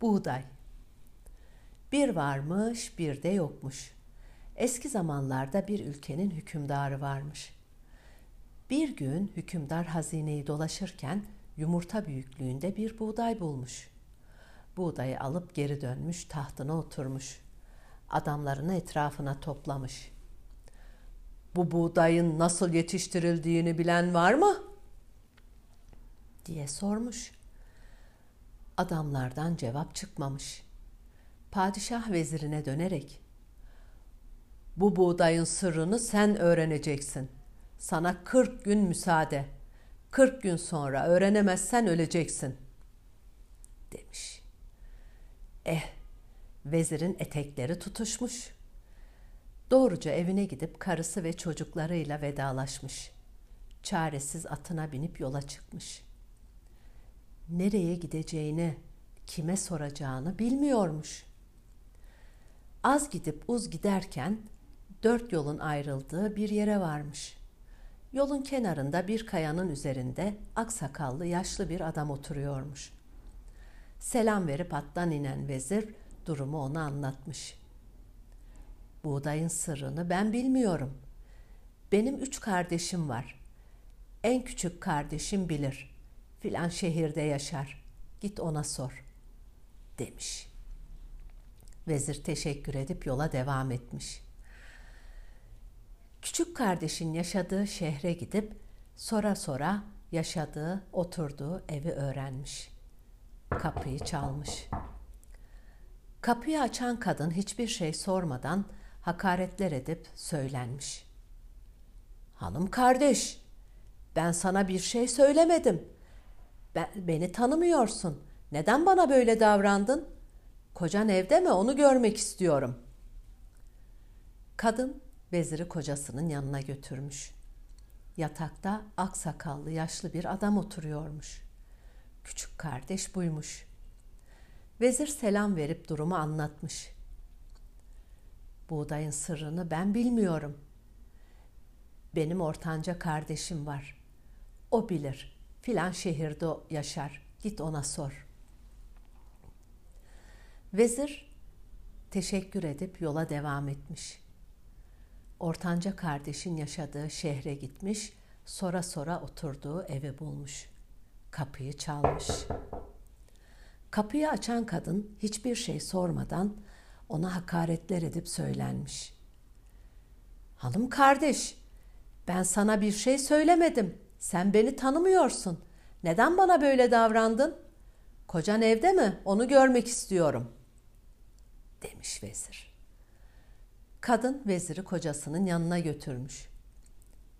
Buğday. Bir varmış, bir de yokmuş. Eski zamanlarda bir ülkenin hükümdarı varmış. Bir gün hükümdar hazineyi dolaşırken yumurta büyüklüğünde bir buğday bulmuş. Buğdayı alıp geri dönmüş, tahtına oturmuş. Adamlarını etrafına toplamış. Bu buğdayın nasıl yetiştirildiğini bilen var mı? diye sormuş. Adamlardan cevap çıkmamış. Padişah vezirine dönerek bu buğdayın sırrını sen öğreneceksin. Sana kırk gün müsaade. Kırk gün sonra öğrenemezsen öleceksin. Demiş. Eh, vezirin etekleri tutuşmuş. Doğruca evine gidip karısı ve çocuklarıyla vedalaşmış. Çaresiz atına binip yola çıkmış. Nereye gideceğini, kime soracağını bilmiyormuş. Az gidip uz giderken dört yolun ayrıldığı bir yere varmış. Yolun kenarında bir kayanın üzerinde aksakallı yaşlı bir adam oturuyormuş. Selam verip attan inen vezir durumu ona anlatmış. Buğdayın sırrını ben bilmiyorum. Benim üç kardeşim var. En küçük kardeşim bilir. Filan şehirde yaşar. Git ona sor." demiş. Vezir teşekkür edip yola devam etmiş. Küçük kardeşin yaşadığı şehre gidip sonra sonra yaşadığı, oturduğu evi öğrenmiş. Kapıyı çalmış. Kapıyı açan kadın hiçbir şey sormadan hakaretler edip söylenmiş. Hanım kardeş, ben sana bir şey söylemedim. Ben, beni tanımıyorsun. Neden bana böyle davrandın? Kocan evde mi? Onu görmek istiyorum. Kadın veziri kocasının yanına götürmüş. Yatakta aksakallı yaşlı bir adam oturuyormuş. Küçük kardeş buymuş. Vezir selam verip durumu anlatmış. Buğdayın sırrını ben bilmiyorum. Benim ortanca kardeşim var. O bilir. Filan şehirde yaşar. Git ona sor. Vezir teşekkür edip yola devam etmiş. Ortanca kardeşin yaşadığı şehre gitmiş, sonra sonra oturduğu evi bulmuş. Kapıyı çalmış. Kapıyı açan kadın hiçbir şey sormadan ona hakaretler edip söylenmiş. Hanım kardeş, ben sana bir şey söylemedim. Sen beni tanımıyorsun. Neden bana böyle davrandın? Kocan evde mi? Onu görmek istiyorum.'' demiş vezir. Kadın veziri kocasının yanına götürmüş.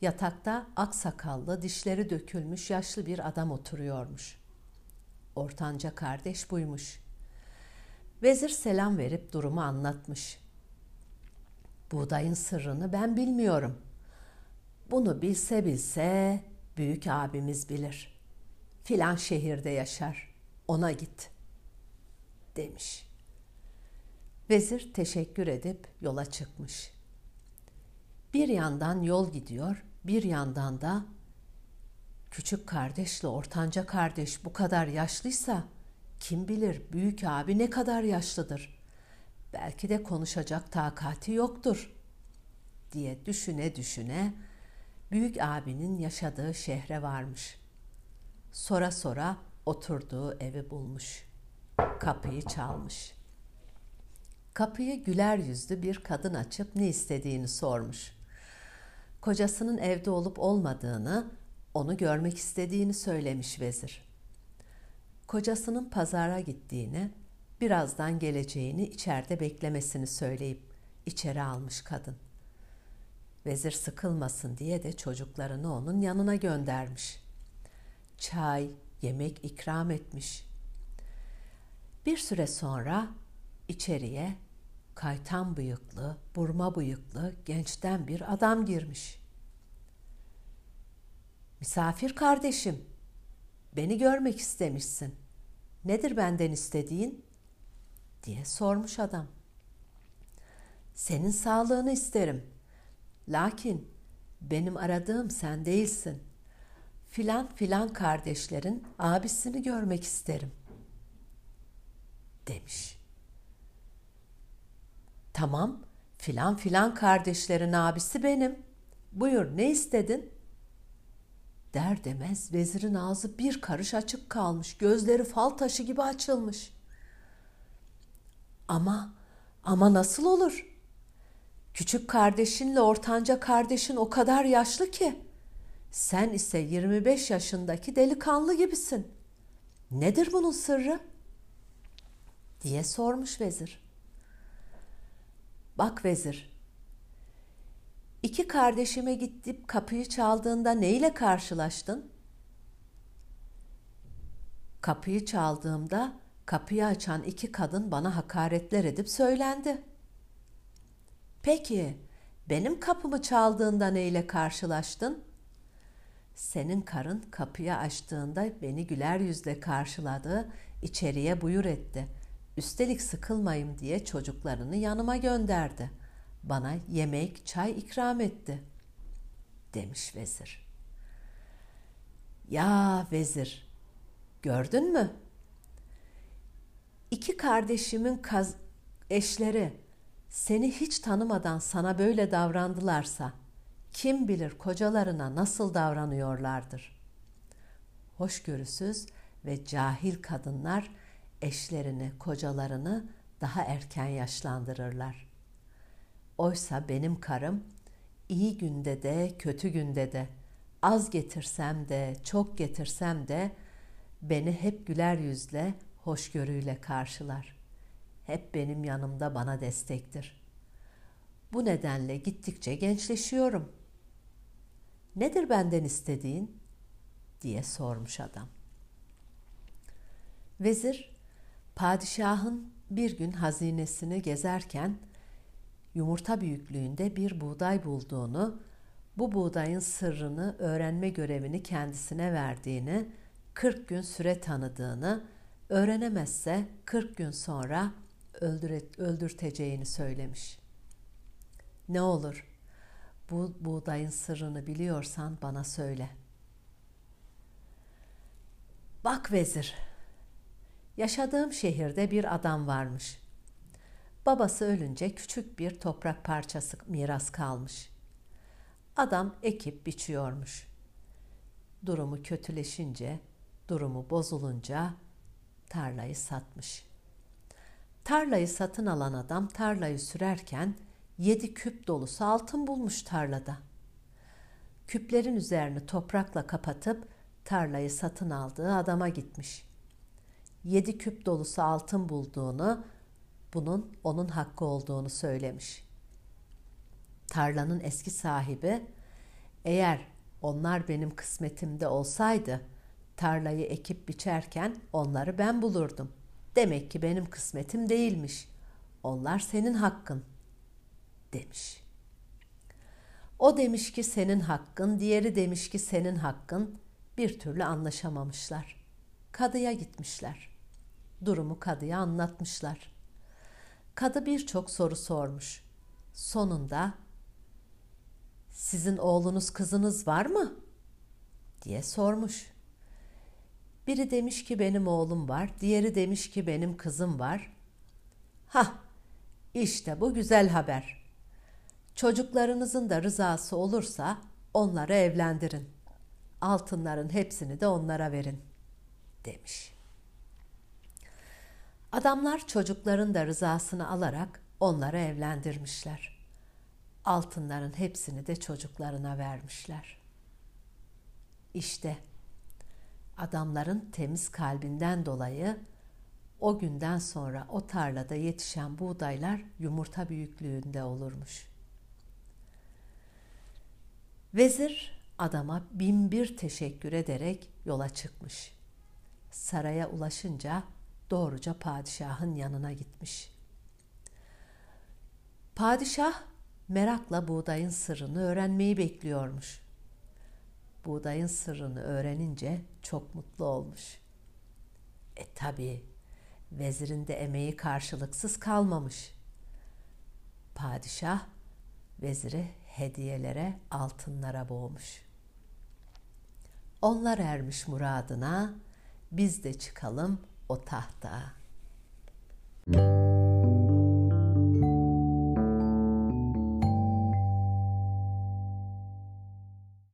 Yatakta aksakallı, dişleri dökülmüş yaşlı bir adam oturuyormuş. Ortanca kardeş buymuş. Vezir selam verip durumu anlatmış. Buğdayın sırrını ben bilmiyorum. Bunu bilse bilse büyük abimiz bilir. Filan şehirde yaşar. Ona git." demiş. Vezir teşekkür edip yola çıkmış. Bir yandan yol gidiyor, bir yandan da küçük kardeşle ortanca kardeş bu kadar yaşlıysa kim bilir büyük abi ne kadar yaşlıdır. Belki de konuşacak takati yoktur diye düşüne düşüne büyük abinin yaşadığı şehre varmış. Sonra sonra oturduğu evi bulmuş. Kapıyı çalmış.'' Kapıyı güler yüzlü bir kadın açıp ne istediğini sormuş. Kocasının evde olup olmadığını, onu görmek istediğini söylemiş vezir. Kocasının pazara gittiğini, birazdan geleceğini içeride beklemesini söyleyip içeri almış kadın. Vezir sıkılmasın diye de çocuklarını onun yanına göndermiş. Çay, yemek ikram etmiş. Bir süre sonra içeriye kaytan bıyıklı, burma bıyıklı gençten bir adam girmiş. Misafir kardeşim, beni görmek istemişsin. Nedir benden istediğin? diye sormuş adam. Senin sağlığını isterim. Lakin benim aradığım sen değilsin. Filan filan kardeşlerin abisini görmek isterim. demiş. Tamam, filan filan kardeşlerin abisi benim. Buyur ne istedin? Der demez vezirin ağzı bir karış açık kalmış, gözleri fal taşı gibi açılmış. Ama, ama nasıl olur? Küçük kardeşinle ortanca kardeşin o kadar yaşlı ki. Sen ise 25 yaşındaki delikanlı gibisin. Nedir bunun sırrı? diye sormuş vezir. Bak vezir, iki kardeşime gidip kapıyı çaldığında neyle karşılaştın? Kapıyı çaldığımda kapıyı açan iki kadın bana hakaretler edip söylendi. Peki, benim kapımı çaldığında neyle karşılaştın? Senin karın kapıyı açtığında beni güler yüzle karşıladı, içeriye buyur etti. Üstelik sıkılmayayım diye çocuklarını yanıma gönderdi. Bana yemek, çay ikram etti." demiş vezir. "Ya vezir, gördün mü? İki kardeşimin kaz eşleri seni hiç tanımadan sana böyle davrandılarsa kim bilir kocalarına nasıl davranıyorlardır. Hoşgörüsüz ve cahil kadınlar eşlerini, kocalarını daha erken yaşlandırırlar. Oysa benim karım iyi günde de kötü günde de az getirsem de çok getirsem de beni hep güler yüzle, hoşgörüyle karşılar. Hep benim yanımda bana destektir. Bu nedenle gittikçe gençleşiyorum. Nedir benden istediğin? diye sormuş adam. Vezir, padişahın bir gün hazinesini gezerken yumurta büyüklüğünde bir buğday bulduğunu, bu buğdayın sırrını öğrenme görevini kendisine verdiğini, 40 gün süre tanıdığını, öğrenemezse 40 gün sonra öldürteceğini söylemiş. Ne olur bu buğdayın sırrını biliyorsan bana söyle. Bak vezir, yaşadığım şehirde bir adam varmış. Babası ölünce küçük bir toprak parçası miras kalmış. Adam ekip biçiyormuş. Durumu kötüleşince, durumu bozulunca tarlayı satmış. Tarlayı satın alan adam tarlayı sürerken yedi küp dolusu altın bulmuş tarlada. Küplerin üzerini toprakla kapatıp tarlayı satın aldığı adama gitmiş. Yedi küp dolusu altın bulduğunu, bunun onun hakkı olduğunu söylemiş. Tarlanın eski sahibi, eğer onlar benim kısmetimde olsaydı, tarlayı ekip biçerken onları ben bulurdum. Demek ki benim kısmetim değilmiş. Onlar senin hakkın demiş. O demiş ki senin hakkın, diğeri demiş ki senin hakkın. Bir türlü anlaşamamışlar. Kadıya gitmişler. Durumu kadıya anlatmışlar. Kadı birçok soru sormuş. Sonunda sizin oğlunuz kızınız var mı? diye sormuş. Biri demiş ki benim oğlum var, diğeri demiş ki benim kızım var. Ha, işte bu güzel haber. Çocuklarınızın da rızası olursa onları evlendirin. Altınların hepsini de onlara verin." demiş. Adamlar çocukların da rızasını alarak onları evlendirmişler. Altınların hepsini de çocuklarına vermişler. İşte adamların temiz kalbinden dolayı o günden sonra o tarlada yetişen buğdaylar yumurta büyüklüğünde olurmuş. Vezir adama bin bir teşekkür ederek yola çıkmış. Saraya ulaşınca doğruca padişahın yanına gitmiş. Padişah merakla buğdayın sırrını öğrenmeyi bekliyormuş. Buğdayın sırrını öğrenince çok mutlu olmuş. E tabi vezirin de emeği karşılıksız kalmamış. Padişah veziri hediyelere, altınlara boğmuş. Onlar ermiş muradına, biz de çıkalım o tahta.''